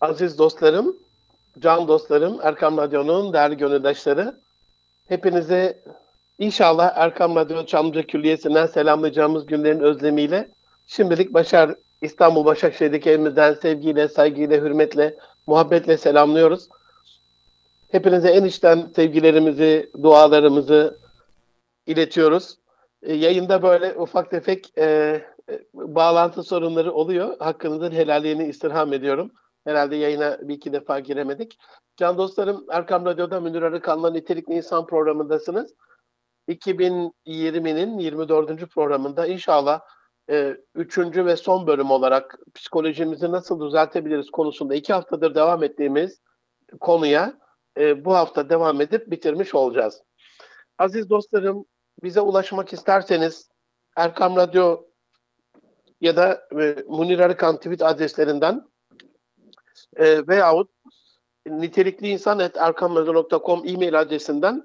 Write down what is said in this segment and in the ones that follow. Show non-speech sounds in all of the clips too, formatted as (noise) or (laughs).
Aziz dostlarım, can dostlarım, Erkam Radyo'nun değerli gönüldaşları. Hepinize inşallah Erkam Radyo Çamlıca Külliyesi'nden selamlayacağımız günlerin özlemiyle şimdilik Başar İstanbul Başakşehir'deki evimizden sevgiyle, saygıyla, hürmetle, muhabbetle selamlıyoruz. Hepinize en içten sevgilerimizi, dualarımızı iletiyoruz. E, yayında böyle ufak tefek e, e bağlantı sorunları oluyor. Hakkınızın helalliğini istirham ediyorum. Herhalde yayına bir iki defa giremedik. Can dostlarım Erkam Radyo'da Münir Arıkan'la Nitelikli İnsan programındasınız. 2020'nin 24. programında inşallah e, üçüncü ve son bölüm olarak psikolojimizi nasıl düzeltebiliriz konusunda iki haftadır devam ettiğimiz konuya e, bu hafta devam edip bitirmiş olacağız. Aziz dostlarım bize ulaşmak isterseniz Erkam Radyo ya da e, Munir Arıkan tweet adreslerinden e, veyahut nitelikli insan et erkamradyo.com e-mail adresinden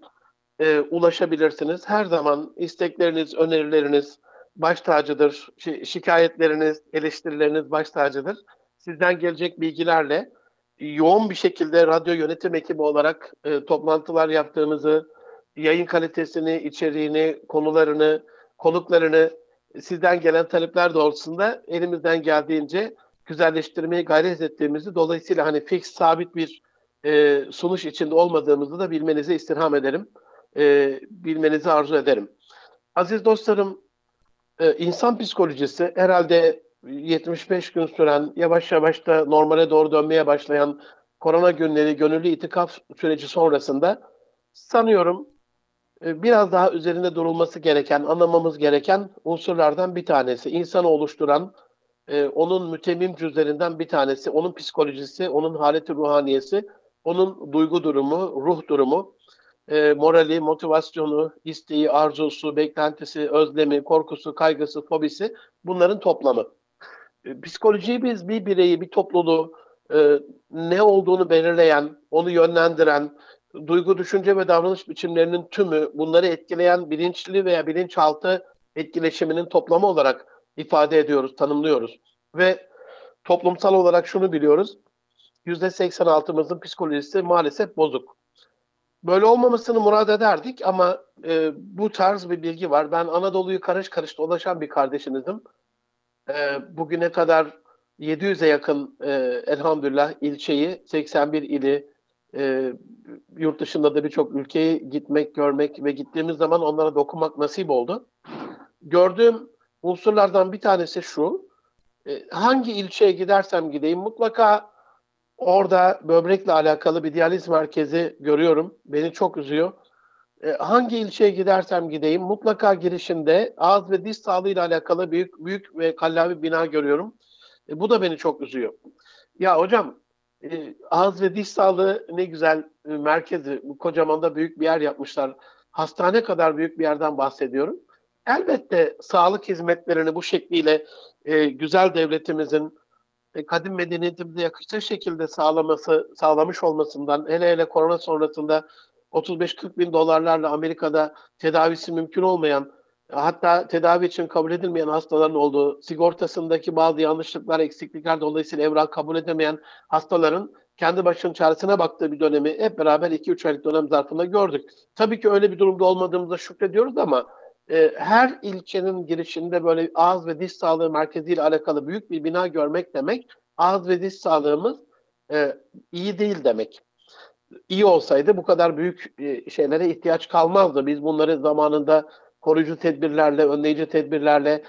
e, ulaşabilirsiniz. Her zaman istekleriniz, önerileriniz baş tacıdır. Şi- şikayetleriniz, eleştirileriniz baş tacıdır. Sizden gelecek bilgilerle yoğun bir şekilde radyo yönetim ekibi olarak e, toplantılar yaptığımızı, yayın kalitesini, içeriğini, konularını, konuklarını sizden gelen talepler doğrultusunda elimizden geldiğince güzelleştirmeye gayret ettiğimizi dolayısıyla hani fix sabit bir e, sonuç içinde olmadığımızı da bilmenizi istirham ederim. E, bilmenizi arzu ederim. Aziz dostlarım, e, insan psikolojisi herhalde 75 gün süren, yavaş yavaş da normale doğru dönmeye başlayan korona günleri, gönüllü itikaf süreci sonrasında sanıyorum e, biraz daha üzerinde durulması gereken, anlamamız gereken unsurlardan bir tanesi. İnsanı oluşturan, e, onun mütemmim cüzlerinden bir tanesi, onun psikolojisi, onun haleti ruhaniyesi, onun duygu durumu, ruh durumu, e, morali, motivasyonu, isteği, arzusu, beklentisi, özlemi, korkusu, kaygısı, fobisi bunların toplamı. E, psikolojiyi biz bir bireyi, bir topluluğu e, ne olduğunu belirleyen, onu yönlendiren, duygu, düşünce ve davranış biçimlerinin tümü bunları etkileyen bilinçli veya bilinçaltı etkileşiminin toplamı olarak ifade ediyoruz, tanımlıyoruz. Ve toplumsal olarak şunu biliyoruz. %86'mızın psikolojisi maalesef bozuk. Böyle olmamasını murad ederdik ama e, bu tarz bir bilgi var. Ben Anadolu'yu karış karış dolaşan bir kardeşinizim. E, bugüne kadar 700'e yakın e, elhamdülillah ilçeyi, 81 ili, e, yurt dışında da birçok ülkeye gitmek, görmek ve gittiğimiz zaman onlara dokunmak nasip oldu. Gördüğüm unsurlardan bir tanesi şu. E, hangi ilçeye gidersem gideyim mutlaka orada böbrekle alakalı bir diyaliz merkezi görüyorum. Beni çok üzüyor. E, hangi ilçeye gidersem gideyim mutlaka girişinde ağız ve diş sağlığıyla alakalı büyük büyük ve kallavi bina görüyorum. E, bu da beni çok üzüyor. Ya hocam ağız ve diş sağlığı ne güzel merkezi, kocaman da büyük bir yer yapmışlar. Hastane kadar büyük bir yerden bahsediyorum. Elbette sağlık hizmetlerini bu şekliyle e, güzel devletimizin e, kadim medeniyetimize yakıştığı şekilde sağlaması, sağlamış olmasından, hele hele korona sonrasında 35-40 bin dolarlarla Amerika'da tedavisi mümkün olmayan, hatta tedavi için kabul edilmeyen hastaların olduğu, sigortasındaki bazı yanlışlıklar, eksiklikler dolayısıyla evrak kabul edemeyen hastaların kendi başının çaresine baktığı bir dönemi hep beraber 2-3 aylık dönem zarfında gördük. Tabii ki öyle bir durumda olmadığımıza şükrediyoruz ama e, her ilçenin girişinde böyle ağız ve diş sağlığı merkeziyle alakalı büyük bir bina görmek demek ağız ve diş sağlığımız e, iyi değil demek. İyi olsaydı bu kadar büyük e, şeylere ihtiyaç kalmazdı. Biz bunları zamanında koruyucu tedbirlerle, önleyici tedbirlerle,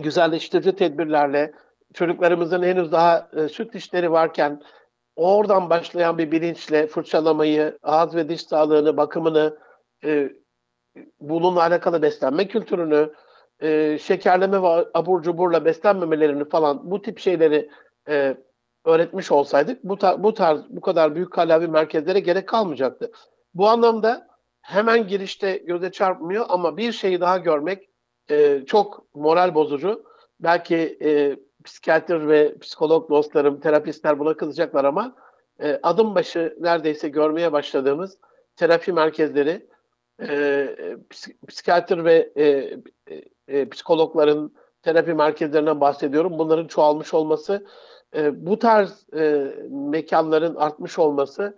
güzelleştirici tedbirlerle, çocuklarımızın henüz daha e, süt dişleri varken oradan başlayan bir bilinçle fırçalamayı, ağız ve diş sağlığını, bakımını, e, bununla alakalı beslenme kültürünü, e, şekerleme ve abur cuburla beslenmemelerini falan bu tip şeyleri e, öğretmiş olsaydık bu, tar- bu tarz bu kadar büyük kalavi merkezlere gerek kalmayacaktı. Bu anlamda hemen girişte göze çarpmıyor ama bir şeyi daha görmek e, çok moral bozucu. Belki e, psikiyatr ve psikolog dostlarım, terapistler buna kızacaklar ama e, adım başı neredeyse görmeye başladığımız terapi merkezleri e, psikiyatr ve e, e, e, psikologların terapi merkezlerinden bahsediyorum. Bunların çoğalmış olması E, bu tarz e, mekanların artmış olması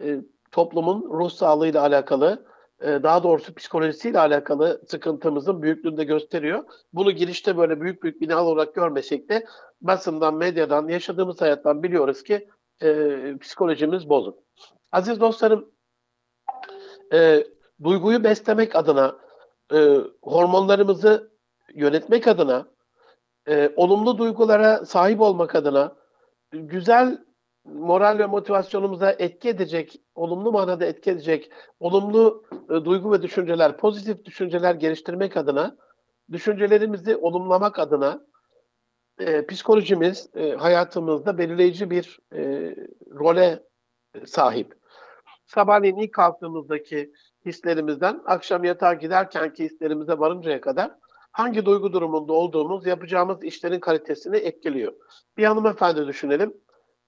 e, toplumun ruh sağlığıyla alakalı, e, daha doğrusu psikolojisiyle alakalı sıkıntımızın büyüklüğünü de gösteriyor. Bunu girişte böyle büyük büyük bina olarak görmesek de basından, medyadan, yaşadığımız hayattan biliyoruz ki e, psikolojimiz bozuk. Aziz dostlarım, e, duyguyu beslemek adına, e, hormonlarımızı yönetmek adına, e, olumlu duygulara sahip olmak adına, güzel moral ve motivasyonumuza etki edecek, olumlu manada etki edecek, olumlu e, duygu ve düşünceler, pozitif düşünceler geliştirmek adına, düşüncelerimizi olumlamak adına e, psikolojimiz e, hayatımızda belirleyici bir e, role sahip. Sabahleyin ilk kalktığımızdaki hislerimizden akşam yatağa giderkenki hislerimize varıncaya kadar hangi duygu durumunda olduğumuz yapacağımız işlerin kalitesini etkiliyor. Bir hanımefendi düşünelim.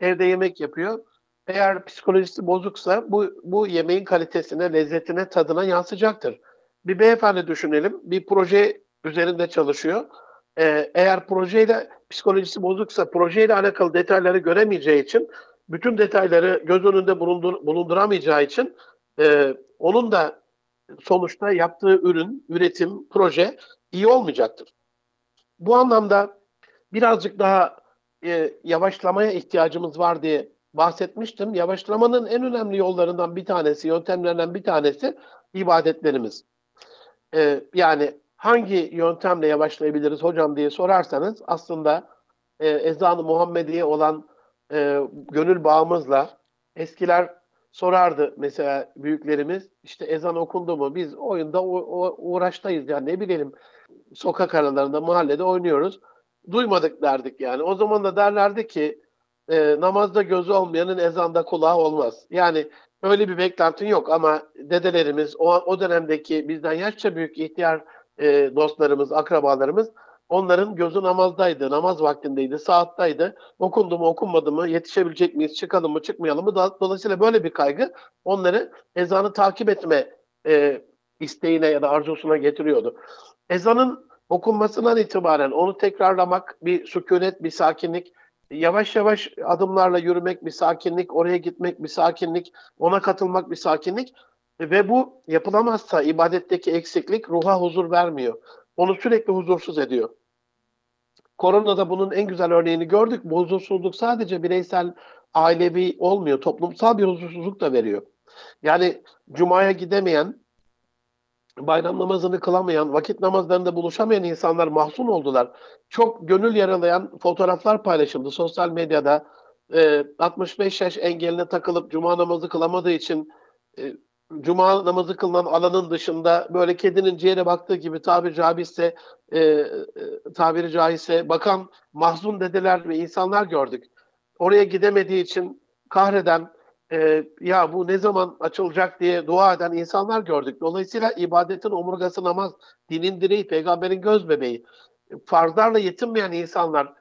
Evde yemek yapıyor. Eğer psikolojisi bozuksa bu, bu yemeğin kalitesine, lezzetine, tadına yansıyacaktır. Bir beyefendi düşünelim. Bir proje üzerinde çalışıyor. Ee, eğer projeyle psikolojisi bozuksa projeyle alakalı detayları göremeyeceği için bütün detayları göz önünde bulundur, bulunduramayacağı için e, onun da sonuçta yaptığı ürün, üretim, proje iyi olmayacaktır. Bu anlamda birazcık daha e, yavaşlamaya ihtiyacımız var diye bahsetmiştim. Yavaşlamanın en önemli yollarından bir tanesi, yöntemlerinden bir tanesi ibadetlerimiz. E, yani hangi yöntemle yavaşlayabiliriz hocam diye sorarsanız aslında e, ezan-ı Muhammediye olan e, gönül bağımızla eskiler sorardı mesela büyüklerimiz işte ezan okundu mu? Biz oyunda uğraştayız yani ne bilelim sokak aralarında mahallede oynuyoruz. Duymadık derdik yani. O zaman da derlerdi ki e, namazda gözü olmayanın ezanda kulağı olmaz. Yani öyle bir beklentin yok ama dedelerimiz o, o dönemdeki bizden yaşça büyük ihtiyar e, dostlarımız akrabalarımız Onların gözü namazdaydı, namaz vaktindeydi, saattaydı. Okundu mu, okunmadı mı, yetişebilecek miyiz, çıkalım mı, çıkmayalım mı? Dolayısıyla böyle bir kaygı onları ezanı takip etme e, isteğine ya da arzusuna getiriyordu. Ezanın okunmasından itibaren onu tekrarlamak, bir sükunet, bir sakinlik, yavaş yavaş adımlarla yürümek bir sakinlik, oraya gitmek bir sakinlik, ona katılmak bir sakinlik ve bu yapılamazsa ibadetteki eksiklik ruha huzur vermiyor. Onu sürekli huzursuz ediyor. Koronada bunun en güzel örneğini gördük. Huzursuzluk sadece bireysel, ailevi olmuyor. Toplumsal bir huzursuzluk da veriyor. Yani cumaya gidemeyen, bayram namazını kılamayan, vakit namazlarında buluşamayan insanlar mahzun oldular. Çok gönül yaralayan fotoğraflar paylaşıldı sosyal medyada. E, 65 yaş engeline takılıp cuma namazı kılamadığı için e, cuma namazı kılınan alanın dışında böyle kedinin ciğere baktığı gibi tabiri caizse e, e, tabiri caizse bakan mahzun dedeler ve insanlar gördük. Oraya gidemediği için kahreden e, ya bu ne zaman açılacak diye dua eden insanlar gördük. Dolayısıyla ibadetin omurgası namaz, dinin direği, peygamberin göz bebeği. Farzlarla yetinmeyen insanlar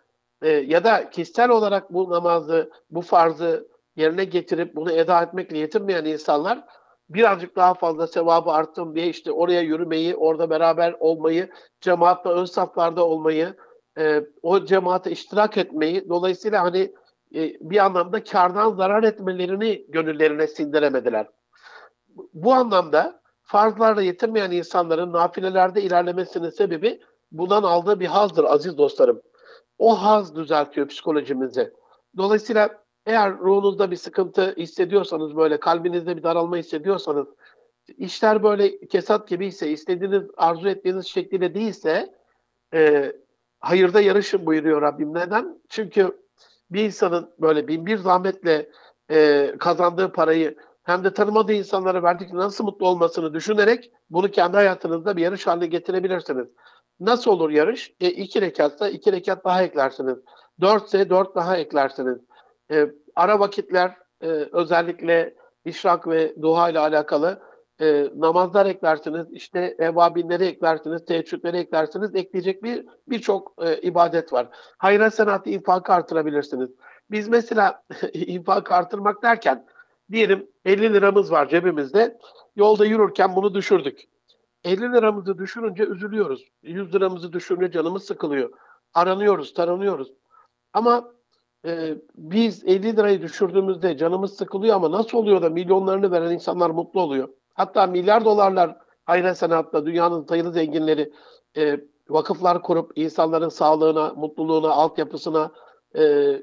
e, ya da kişisel olarak bu namazı, bu farzı yerine getirip bunu eda etmekle yetinmeyen insanlar birazcık daha fazla sevabı arttım diye işte oraya yürümeyi, orada beraber olmayı, cemaatle ön saflarda olmayı, e, o cemaate iştirak etmeyi, dolayısıyla hani e, bir anlamda kardan zarar etmelerini gönüllerine sindiremediler. Bu anlamda farzlarla yetinmeyen insanların nafilelerde ilerlemesinin sebebi bundan aldığı bir hazdır aziz dostlarım. O haz düzeltiyor psikolojimizi. Dolayısıyla eğer ruhunuzda bir sıkıntı hissediyorsanız böyle kalbinizde bir daralma hissediyorsanız işler böyle kesat gibi ise istediğiniz arzu ettiğiniz şekliyle değilse e, hayırda yarışın buyuruyor Rabbim. Neden? Çünkü bir insanın böyle bin bir zahmetle e, kazandığı parayı hem de tanımadığı insanlara verdikçe nasıl mutlu olmasını düşünerek bunu kendi hayatınızda bir yarış haline getirebilirsiniz. Nasıl olur yarış? E, iki rekatsa iki rekat daha eklersiniz. Dörtse dört daha eklersiniz. E, ara vakitler e, özellikle işrak ve duha ile alakalı e, namazlar eklersiniz, işte evabinleri eklersiniz, teheccüdleri eklersiniz, ekleyecek bir birçok e, ibadet var. Hayra senatı infakı artırabilirsiniz. Biz mesela (laughs) infakı artırmak derken diyelim 50 liramız var cebimizde, yolda yürürken bunu düşürdük. 50 liramızı düşürünce üzülüyoruz. 100 liramızı düşürünce canımız sıkılıyor. Aranıyoruz, taranıyoruz. Ama e, biz 50 lirayı düşürdüğümüzde canımız sıkılıyor ama nasıl oluyor da milyonlarını veren insanlar mutlu oluyor? Hatta milyar dolarlar hayra senatta dünyanın sayılı zenginleri e, vakıflar kurup insanların sağlığına, mutluluğuna, altyapısına, e,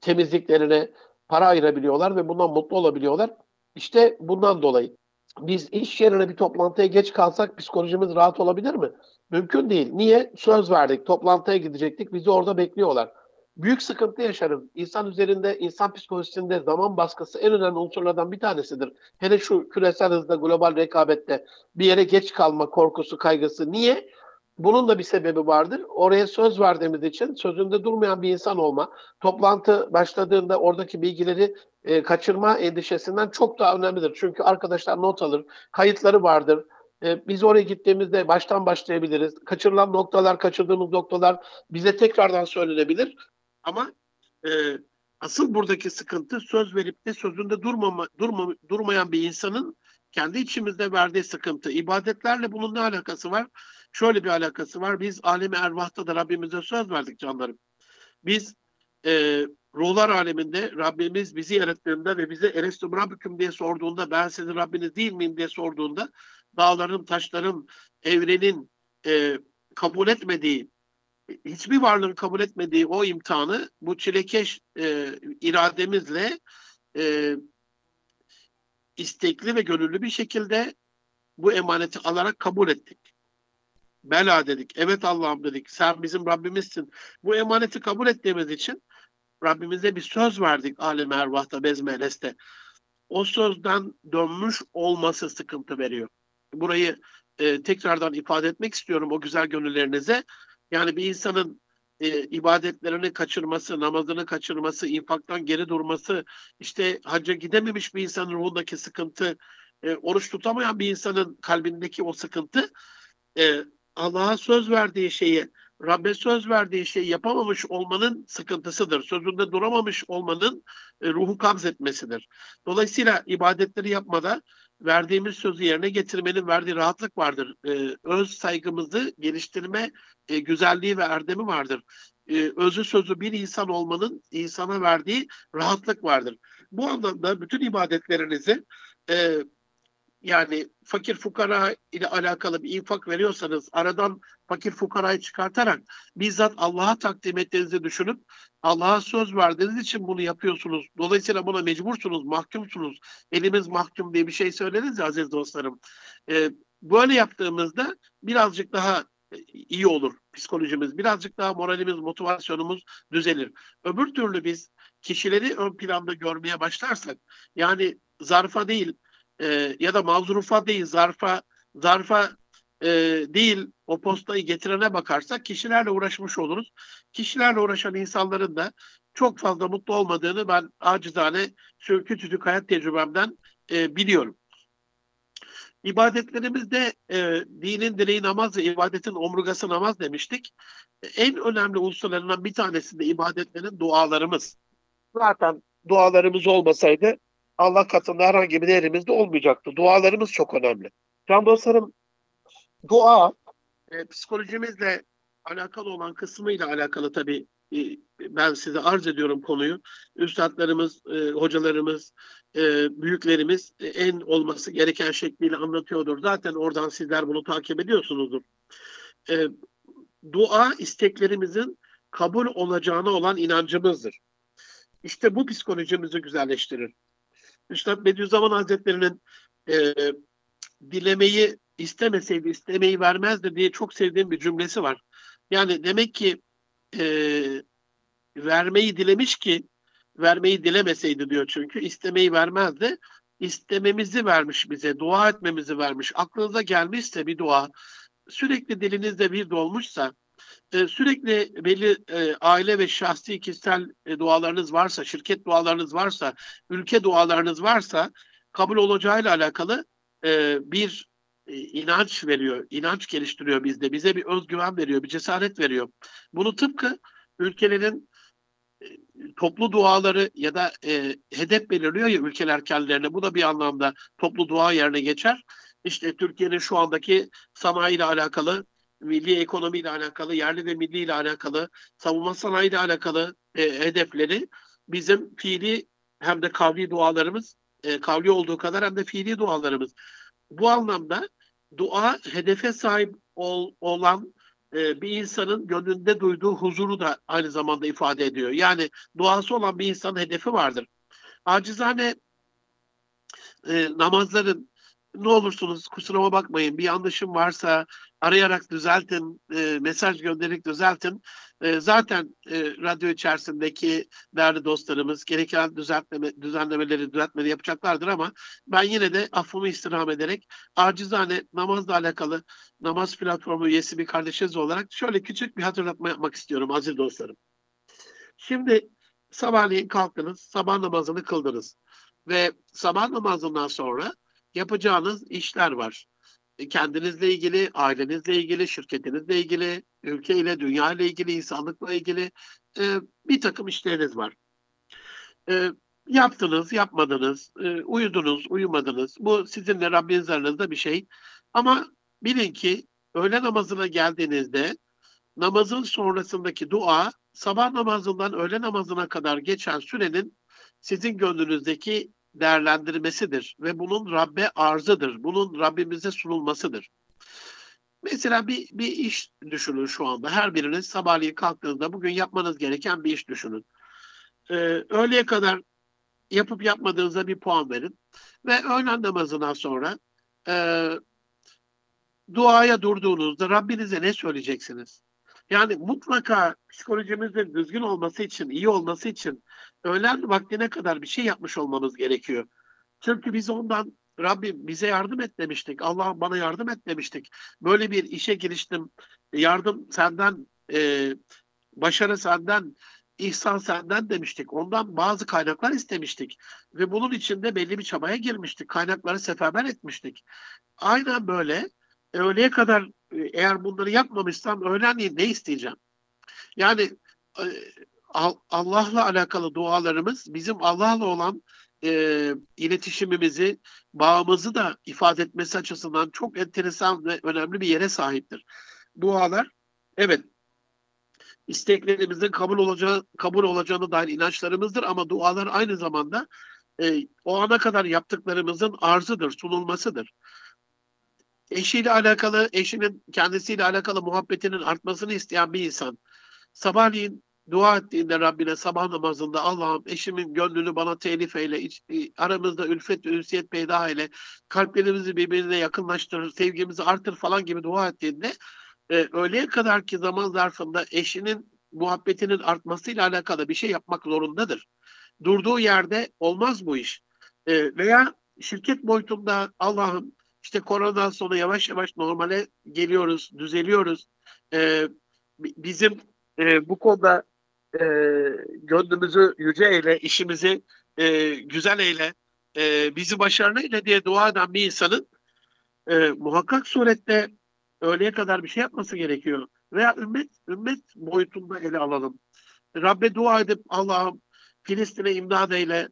temizliklerine para ayırabiliyorlar ve bundan mutlu olabiliyorlar. İşte bundan dolayı biz iş yerine bir toplantıya geç kalsak psikolojimiz rahat olabilir mi? Mümkün değil. Niye? Söz verdik, toplantıya gidecektik, bizi orada bekliyorlar. Büyük sıkıntı yaşarız. İnsan üzerinde, insan psikolojisinde zaman baskısı en önemli unsurlardan bir tanesidir. Hele şu küresel hızda, global rekabette bir yere geç kalma korkusu, kaygısı. Niye? Bunun da bir sebebi vardır. Oraya söz verdiğimiz için sözünde durmayan bir insan olma, toplantı başladığında oradaki bilgileri e, kaçırma endişesinden çok daha önemlidir. Çünkü arkadaşlar not alır, kayıtları vardır. E, biz oraya gittiğimizde baştan başlayabiliriz. Kaçırılan noktalar, kaçırdığımız noktalar bize tekrardan söylenebilir. Ama e, asıl buradaki sıkıntı söz verip de sözünde durmama, durma, durmayan bir insanın kendi içimizde verdiği sıkıntı. İbadetlerle bunun ne alakası var? Şöyle bir alakası var. Biz alemi ervahta da Rabbimize söz verdik canlarım. Biz e, ruhlar aleminde Rabbimiz bizi yarattığında ve bize Erestum Rabbüküm diye sorduğunda ben sizin Rabbiniz değil miyim diye sorduğunda dağların, taşların, evrenin e, kabul etmediği hiçbir varlığın kabul etmediği o imtihanı bu çilekeş e, irademizle e, istekli ve gönüllü bir şekilde bu emaneti alarak kabul ettik. Bela dedik. Evet Allah'ım dedik. Sen bizim Rabbimizsin. Bu emaneti kabul ettiğimiz için Rabbimize bir söz verdik alem ervahta bezmeleste. O sözden dönmüş olması sıkıntı veriyor. Burayı e, tekrardan ifade etmek istiyorum o güzel gönüllerinize. Yani bir insanın e, ibadetlerini kaçırması, namazını kaçırması, infaktan geri durması, işte hacca gidememiş bir insanın ruhundaki sıkıntı, e, oruç tutamayan bir insanın kalbindeki o sıkıntı, e, Allah'a söz verdiği şeyi, Rabbe söz verdiği şeyi yapamamış olmanın sıkıntısıdır. Sözünde duramamış olmanın e, ruhu kabz etmesidir. Dolayısıyla ibadetleri yapmada verdiğimiz sözü yerine getirmenin verdiği rahatlık vardır. E, öz saygımızı geliştirme e, güzelliği ve erdemi vardır. E, özü sözü bir insan olmanın insana verdiği rahatlık vardır. Bu anlamda bütün ibadetlerinizi e, yani fakir fukara ile alakalı bir infak veriyorsanız aradan fakir fukarayı çıkartarak bizzat Allah'a takdim ettiğinizi düşünüp Allah'a söz verdiğiniz için bunu yapıyorsunuz. Dolayısıyla buna mecbursunuz, mahkumsunuz. Elimiz mahkum diye bir şey söyleriz ya aziz dostlarım. Ee, böyle yaptığımızda birazcık daha iyi olur psikolojimiz. Birazcık daha moralimiz, motivasyonumuz düzelir. Öbür türlü biz kişileri ön planda görmeye başlarsak yani zarfa değil e, ya da mazrufa değil zarfa zarfa e, değil o postayı getirene bakarsak kişilerle uğraşmış oluruz. Kişilerle uğraşan insanların da çok fazla mutlu olmadığını ben acizane küçücük hayat tecrübemden e, biliyorum. İbadetlerimizde e, dinin direği namaz ve ibadetin omurgası namaz demiştik. En önemli unsurlarından bir tanesi de ibadetlerin dualarımız. Zaten dualarımız olmasaydı Allah katında herhangi bir değerimiz de olmayacaktı. Dualarımız çok önemli. Can dostlarım, dua e, psikolojimizle alakalı olan kısmıyla alakalı tabii e, ben size arz ediyorum konuyu. Üstadlarımız, e, hocalarımız, e, büyüklerimiz en olması gereken şekliyle anlatıyordur. Zaten oradan sizler bunu takip ediyorsunuzdur. Dua isteklerimizin kabul olacağına olan inancımızdır. İşte bu psikolojimizi güzelleştirir. Üstad Bediüzzaman Hazretleri'nin e, dilemeyi istemeseydi istemeyi vermezdi diye çok sevdiğim bir cümlesi var. Yani demek ki e, vermeyi dilemiş ki vermeyi dilemeseydi diyor çünkü istemeyi vermezdi. İstememizi vermiş bize, dua etmemizi vermiş. Aklınıza gelmişse bir dua, sürekli dilinizde bir dolmuşsa, e, sürekli belli e, aile ve şahsi kişisel e, dualarınız varsa, şirket dualarınız varsa, ülke dualarınız varsa kabul olacağıyla alakalı bir inanç veriyor, inanç geliştiriyor bizde. Bize bir özgüven veriyor, bir cesaret veriyor. Bunu tıpkı ülkelerin e, toplu duaları ya da e, hedef belirliyor ya ülkeler kendilerine. Bu da bir anlamda toplu dua yerine geçer. İşte Türkiye'nin şu andaki sanayi ile alakalı milli ekonomiyle alakalı, yerli ve milli ile alakalı, savunma sanayi ile alakalı e, hedefleri bizim fiili hem de kavli dualarımız, e, kavli olduğu kadar hem de fiili dualarımız. Bu anlamda dua hedefe sahip ol, olan e, bir insanın gönlünde duyduğu huzuru da aynı zamanda ifade ediyor. Yani duası olan bir insanın hedefi vardır. Acizane e, namazların ne olursunuz kusuruma bakmayın bir yanlışım varsa arayarak düzeltin, e, mesaj göndererek düzeltin. E, zaten e, radyo içerisindeki değerli dostlarımız gereken düzeltme, düzenlemeleri, düzeltmeleri yapacaklardır ama ben yine de affımı istirham ederek acizane namazla alakalı namaz platformu üyesi bir kardeşiniz olarak şöyle küçük bir hatırlatma yapmak istiyorum aziz dostlarım. Şimdi sabahleyin kalktınız, sabah namazını kıldınız ve sabah namazından sonra yapacağınız işler var. E, kendinizle ilgili, ailenizle ilgili, şirketinizle ilgili, ülkeyle, dünya ile ilgili, insanlıkla ilgili e, bir takım işleriniz var. E, yaptınız, yapmadınız, e, uyudunuz, uyumadınız. Bu sizinle Rabbiniz aranızda bir şey. Ama bilin ki öğle namazına geldiğinizde namazın sonrasındaki dua sabah namazından öğle namazına kadar geçen sürenin sizin gönlünüzdeki değerlendirmesidir ve bunun Rabbe arzıdır. Bunun Rabbimize sunulmasıdır. Mesela bir, bir iş düşünün şu anda. Her biriniz sabahleyin kalktığınızda bugün yapmanız gereken bir iş düşünün. Ee, öğleye kadar yapıp yapmadığınıza bir puan verin. Ve öğlen namazından sonra e, duaya durduğunuzda Rabbinize ne söyleyeceksiniz? Yani mutlaka psikolojimizin düzgün olması için, iyi olması için öğlen vaktine kadar bir şey yapmış olmamız gerekiyor. Çünkü biz ondan Rabbim bize yardım et demiştik. Allah'ım bana yardım et demiştik. Böyle bir işe giriştim. Yardım senden, e, başarı senden, ihsan senden demiştik. Ondan bazı kaynaklar istemiştik. Ve bunun içinde belli bir çabaya girmiştik. Kaynakları seferber etmiştik. Aynen böyle öğleye kadar e, eğer bunları yapmamışsam öğlenleyin ne isteyeceğim? Yani e, Allah'la alakalı dualarımız bizim Allah'la olan e, iletişimimizi, bağımızı da ifade etmesi açısından çok enteresan ve önemli bir yere sahiptir. Dualar, evet isteklerimizin kabul olacağı kabul olacağını dair inançlarımızdır ama dualar aynı zamanda e, o ana kadar yaptıklarımızın arzıdır, sunulmasıdır eşiyle alakalı, eşinin kendisiyle alakalı muhabbetinin artmasını isteyen bir insan sabahleyin dua ettiğinde Rabbine sabah namazında Allah'ım eşimin gönlünü bana telif eyle, iç, e, aramızda ülfet ve ünsiyet peyda eyle, kalplerimizi birbirine yakınlaştırır, sevgimizi artır falan gibi dua ettiğinde e, öğleye kadar ki zaman zarfında eşinin muhabbetinin artmasıyla alakalı bir şey yapmak zorundadır. Durduğu yerde olmaz bu iş. E, veya şirket boyutunda Allah'ım işte koronadan sonra yavaş yavaş normale geliyoruz, düzeliyoruz. Ee, bizim e, bu konuda e, gönlümüzü yüce eyle, işimizi e, güzel eyle, e, bizi başarılı eyle diye dua eden bir insanın e, muhakkak surette öğleye kadar bir şey yapması gerekiyor. Veya ümmet, ümmet boyutunda ele alalım. Rabbe dua edip Allah'ım Filistin'e imdad eyle,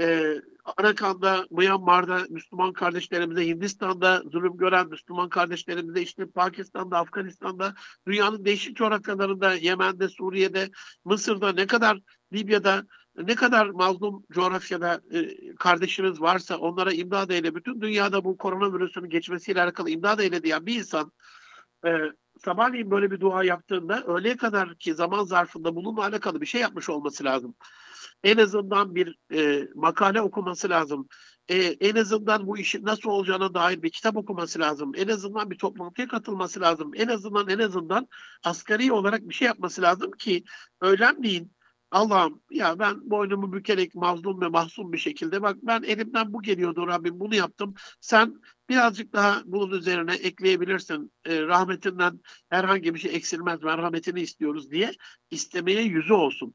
e, Arakan'da, Myanmar'da Müslüman kardeşlerimize, Hindistan'da zulüm gören Müslüman kardeşlerimize, işte Pakistan'da, Afganistan'da, dünyanın değişik coğrafyalarında, Yemen'de, Suriye'de, Mısır'da ne kadar, Libya'da ne kadar mazlum coğrafyada e, kardeşiniz varsa onlara imdad eyle. Bütün dünyada bu koronavirüsünün geçmesiyle alakalı imdad eyle diyen bir insan e, sabahleyin böyle bir dua yaptığında öğleye kadar ki zaman zarfında bununla alakalı bir şey yapmış olması lazım en azından bir e, makale okuması lazım. E, en azından bu işin nasıl olacağına dair bir kitap okuması lazım. En azından bir toplantıya katılması lazım. En azından en azından asgari olarak bir şey yapması lazım ki öğlenleyin Allah'ım ya ben boynumu bükerek mazlum ve mahzun bir şekilde bak ben elimden bu geliyordu Rabbim bunu yaptım. Sen birazcık daha bunun üzerine ekleyebilirsin. E, rahmetinden herhangi bir şey eksilmez. Merhametini istiyoruz diye istemeye yüzü olsun.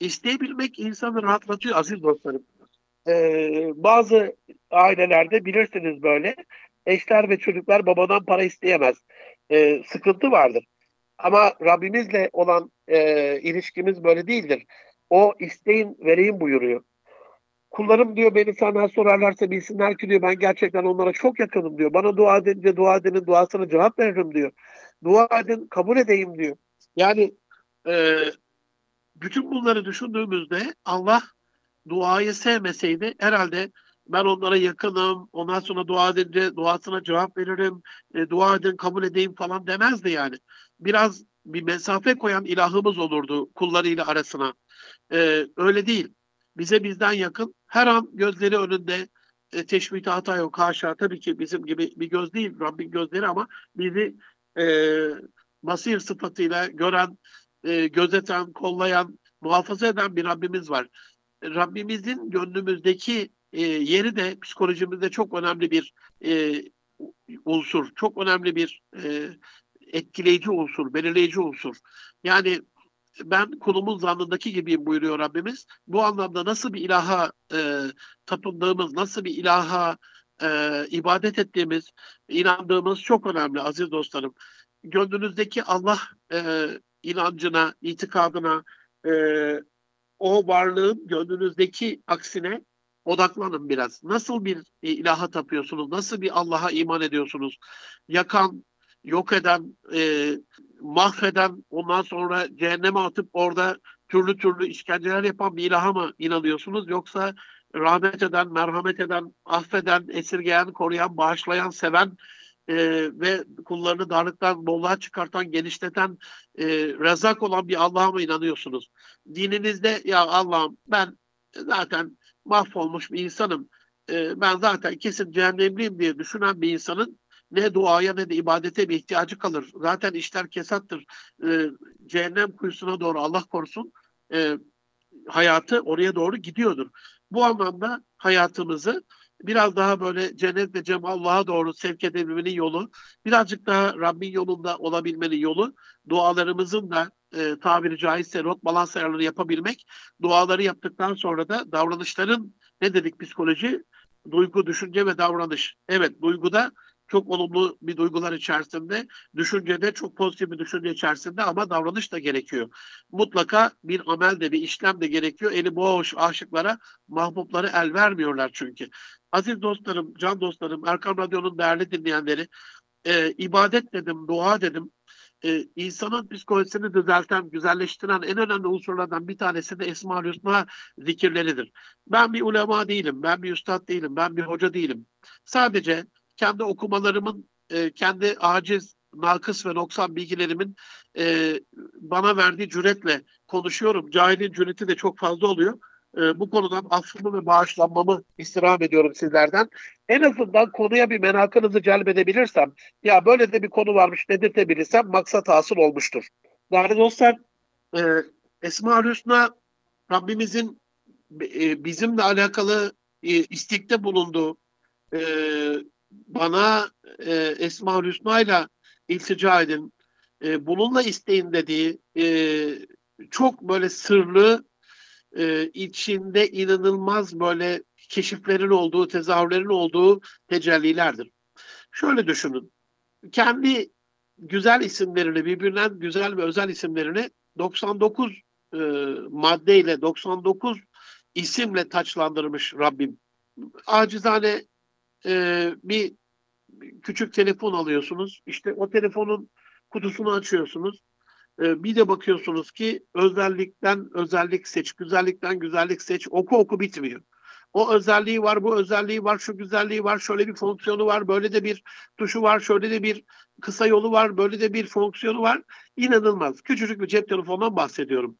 İsteyebilmek insanı rahatlatıyor aziz dostlarım. Ee, bazı ailelerde bilirsiniz böyle eşler ve çocuklar babadan para isteyemez. Ee, sıkıntı vardır. Ama Rabbimizle olan e, ilişkimiz böyle değildir. O isteyin vereyim buyuruyor. Kullarım diyor beni senden sorarlarsa bilsinler ki diyor ben gerçekten onlara çok yakınım diyor. Bana dua edince dua edenin duasına cevap veririm diyor. Dua edin kabul edeyim diyor. Yani e, bütün bunları düşündüğümüzde Allah duayı sevmeseydi herhalde ben onlara yakınım, ondan sonra dua edince duasına cevap veririm, e, dua edin kabul edeyim falan demezdi yani. Biraz bir mesafe koyan ilahımız olurdu kullarıyla arasına. E, öyle değil. Bize bizden yakın, her an gözleri önünde, e, teşbihte hata yok haşa. Tabii ki bizim gibi bir göz değil Rabbin gözleri ama bizi e, basir sıfatıyla gören, e, gözeten, kollayan, muhafaza eden bir Rabbimiz var. Rabbimizin gönlümüzdeki e, yeri de psikolojimizde çok önemli bir e, unsur, çok önemli bir e, etkileyici unsur, belirleyici unsur. Yani ben kulumun zannındaki gibiyim buyuruyor Rabbimiz. Bu anlamda nasıl bir ilaha e, tapındığımız, nasıl bir ilaha e, ibadet ettiğimiz, inandığımız çok önemli aziz dostlarım. Gönlünüzdeki Allah e, inancına, itikadına, e, o varlığın gönlünüzdeki aksine odaklanın biraz. Nasıl bir ilaha tapıyorsunuz? Nasıl bir Allah'a iman ediyorsunuz? Yakan, yok eden, e, mahveden, ondan sonra cehenneme atıp orada türlü türlü işkenceler yapan bir ilaha mı inanıyorsunuz? Yoksa rahmet eden, merhamet eden, affeden, esirgeyen, koruyan, bağışlayan, seven e, ve kullarını darlıktan bolluğa çıkartan, genişleten, e, rezak olan bir Allah'a mı inanıyorsunuz? Dininizde ya Allah'ım ben zaten mahvolmuş bir insanım. E, ben zaten kesin cehennemliyim diye düşünen bir insanın ne duaya ne de ibadete bir ihtiyacı kalır. Zaten işler kesattır. E, cehennem kuyusuna doğru Allah korusun e, hayatı oraya doğru gidiyordur. Bu anlamda hayatımızı biraz daha böyle cennet ve Allah'a doğru sevk edebilmenin yolu, birazcık daha Rabbin yolunda olabilmenin yolu, dualarımızın da e, tabiri caizse rot balans ayarları yapabilmek, duaları yaptıktan sonra da davranışların ne dedik psikoloji? Duygu, düşünce ve davranış. Evet, duyguda çok olumlu bir duygular içerisinde, düşüncede çok pozitif bir düşünce içerisinde ama davranış da gerekiyor. Mutlaka bir amel de bir işlem de gerekiyor. Eli boş aşıklara, mahbupları el vermiyorlar çünkü. Aziz dostlarım, can dostlarım, Erkan Radyo'nun değerli dinleyenleri, e, ibadet dedim, dua dedim. E, insanın psikolojisini düzelten, güzelleştiren en önemli unsurlardan bir tanesi de Esma-ül Hüsna zikirleridir. Ben bir ulema değilim, ben bir üstad değilim, ben bir hoca değilim. Sadece kendi okumalarımın, e, kendi aciz, nakıs ve noksan bilgilerimin e, bana verdiği cüretle konuşuyorum. Cahilin cüreti de çok fazla oluyor. E, bu konudan affımı ve bağışlanmamı istirham ediyorum sizlerden. En azından konuya bir merakınızı celbedebilirsem, ya böyle de bir konu varmış dedirtebilirsem maksat hasıl olmuştur. Değerli dostlar, e, Esma-ül Hüsna Rabbimizin e, bizimle alakalı e, istekte bulunduğu, e, bana e, Esma Hüsna ile iltica edin. E, bununla isteyin dediği e, çok böyle sırlı e, içinde inanılmaz böyle keşiflerin olduğu, tezahürlerin olduğu tecellilerdir. Şöyle düşünün. Kendi güzel isimlerini, birbirinden güzel ve özel isimlerini 99 e, maddeyle, 99 isimle taçlandırmış Rabbim. Acizane e, bir küçük telefon alıyorsunuz. İşte o telefonun kutusunu açıyorsunuz. E, bir de bakıyorsunuz ki özellikten özellik seç, güzellikten güzellik seç. Oku oku bitmiyor. O özelliği var, bu özelliği var, şu güzelliği var, şöyle bir fonksiyonu var, böyle de bir tuşu var, şöyle de bir kısa yolu var, böyle de bir fonksiyonu var. İnanılmaz. Küçücük bir cep telefonundan bahsediyorum.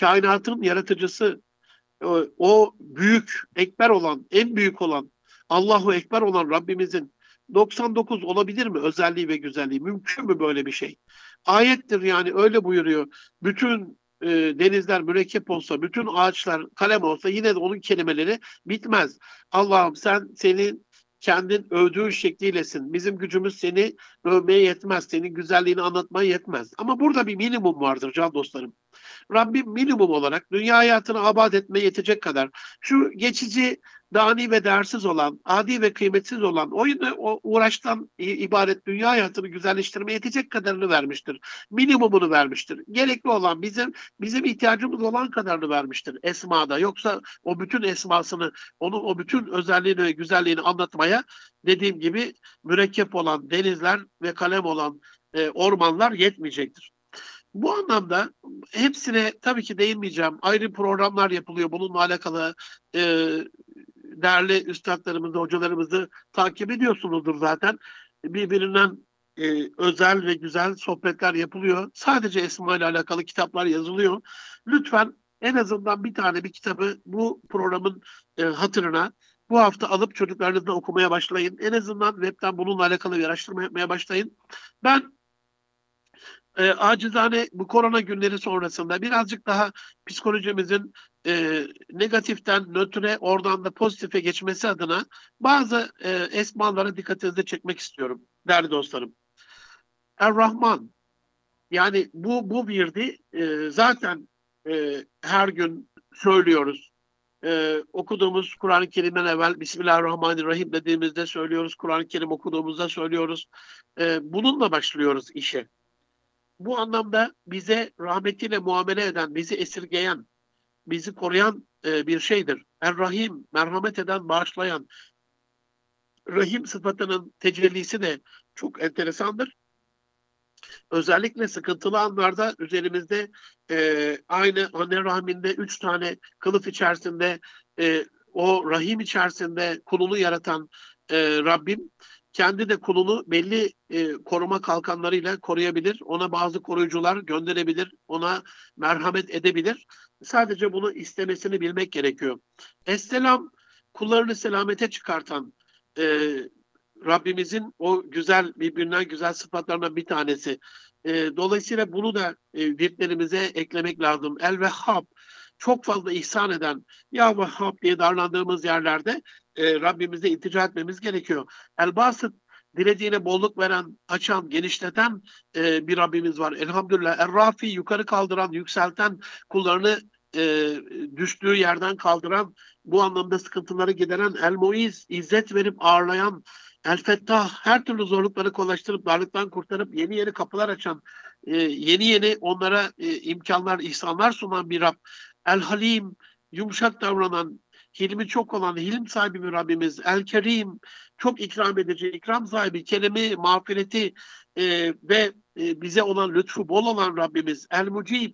Kainatın yaratıcısı, o büyük, ekber olan, en büyük olan Allahu Ekber olan Rabbimizin 99 olabilir mi özelliği ve güzelliği? Mümkün mü böyle bir şey? Ayettir yani öyle buyuruyor. Bütün e, denizler mürekkep olsa, bütün ağaçlar kalem olsa yine de onun kelimeleri bitmez. Allah'ım sen senin kendin övdüğün şekliylesin. Bizim gücümüz seni övmeye yetmez. Senin güzelliğini anlatmaya yetmez. Ama burada bir minimum vardır can dostlarım. Rabbim minimum olarak dünya hayatını abad etmeye yetecek kadar şu geçici dani ve değersiz olan, adi ve kıymetsiz olan, oyunu o uğraştan ibaret dünya hayatını güzelleştirmeye yetecek kadarını vermiştir. Minimumunu vermiştir. Gerekli olan bizim bizim ihtiyacımız olan kadarını vermiştir esmada. Yoksa o bütün esmasını, onun o bütün özelliğini ve güzelliğini anlatmaya dediğim gibi mürekkep olan denizler ve kalem olan e, ormanlar yetmeyecektir. Bu anlamda hepsine tabii ki değinmeyeceğim. Ayrı programlar yapılıyor bununla alakalı. E, değerli üstadlarımızı, hocalarımızı takip ediyorsunuzdur zaten. Birbirinden e, özel ve güzel sohbetler yapılıyor. Sadece Esma ile alakalı kitaplar yazılıyor. Lütfen en azından bir tane bir kitabı bu programın e, hatırına bu hafta alıp çocuklarınızla okumaya başlayın. En azından webten bununla alakalı bir araştırma yapmaya başlayın. Ben e, acizane bu korona günleri sonrasında birazcık daha psikolojimizin e, negatiften nötre oradan da pozitife geçmesi adına bazı e, esmalara dikkatinizi çekmek istiyorum değerli dostlarım. Er-Rahman yani bu bu virdi e, zaten e, her gün söylüyoruz. E, okuduğumuz Kur'an-ı Kerim'den evvel Bismillahirrahmanirrahim dediğimizde söylüyoruz. Kur'an-ı Kerim okuduğumuzda söylüyoruz. E, bununla başlıyoruz işe. Bu anlamda bize rahmetiyle muamele eden, bizi esirgeyen, bizi koruyan e, bir şeydir. Er-Rahim, merhamet eden, bağışlayan. Rahim sıfatının tecellisi de çok enteresandır özellikle sıkıntılı anlarda üzerimizde e, aynı anne rahminde üç tane kılıf içerisinde e, o rahim içerisinde kulunu yaratan e, Rabbim kendi de kulunu belli e, koruma kalkanlarıyla koruyabilir. Ona bazı koruyucular gönderebilir. Ona merhamet edebilir. Sadece bunu istemesini bilmek gerekiyor. Esselam kullarını selamete çıkartan e, Rabbimizin o güzel birbirinden güzel sıfatlarından bir tanesi. E, dolayısıyla bunu da e, virtlerimize eklemek lazım. El Vehhab çok fazla ihsan eden ya Vehhab diye darlandığımız yerlerde e, Rabbimize iltica etmemiz gerekiyor. El Basit dilediğine bolluk veren, açan, genişleten e, bir Rabbimiz var. Elhamdülillah. Er-Rafi yukarı kaldıran, yükselten, kullarını e, düştüğü yerden kaldıran, bu anlamda sıkıntıları gideren, El-Muiz, izzet verip ağırlayan, El Fettah her türlü zorlukları kolaylaştırıp darlıktan kurtarıp yeni yeni kapılar açan, e, yeni yeni onlara e, imkanlar, ihsanlar sunan bir Rab. El Halim yumuşak davranan, hilmi çok olan, hilim sahibi bir Rabbimiz. El Kerim çok ikram edici, ikram sahibi, kelime, mağfireti e, ve e, bize olan lütfu bol olan Rabbimiz. El Mucib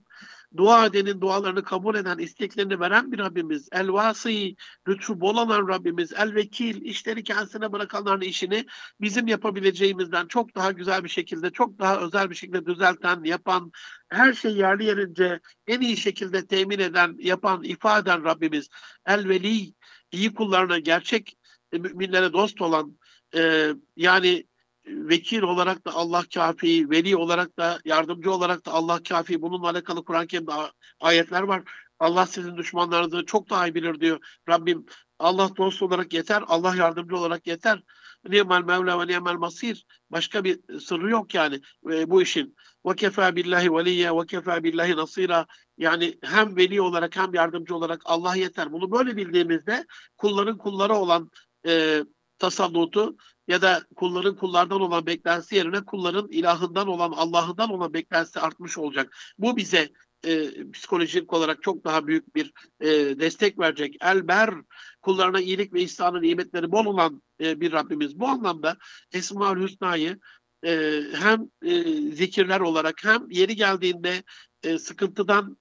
dua edenin dualarını kabul eden, isteklerini veren bir Rabbimiz. El vasi, lütfu bol olan Rabbimiz. El vekil, işleri kendisine bırakanların işini bizim yapabileceğimizden çok daha güzel bir şekilde, çok daha özel bir şekilde düzelten, yapan, her şey yerli yerince en iyi şekilde temin eden, yapan, ifade eden Rabbimiz. El veli, iyi kullarına, gerçek müminlere dost olan, e, yani vekil olarak da Allah kafi, veli olarak da yardımcı olarak da Allah kafi. Bununla alakalı Kur'an-ı Kerim'de ayetler var. Allah sizin düşmanlarınızı çok daha iyi bilir diyor. Rabbim Allah dost olarak yeter, Allah yardımcı olarak yeter. Niyemel Mevla ve niyemel Masir. Başka bir sırrı yok yani e, bu işin. Ve kefa billahi veliyye ve kefa billahi nasira. Yani hem veli olarak hem yardımcı olarak Allah yeter. Bunu böyle bildiğimizde kulların kulları olan e, tasallutu ya da kulların kullardan olan beklentisi yerine kulların ilahından olan Allah'ından olan beklentisi artmış olacak. Bu bize e, psikolojik olarak çok daha büyük bir e, destek verecek. Elber kullarına iyilik ve ihsanın nimetleri bol olan e, bir Rabbimiz. Bu anlamda Esma-ül Hüsna'yı e, hem e, zikirler olarak hem yeri geldiğinde e, sıkıntıdan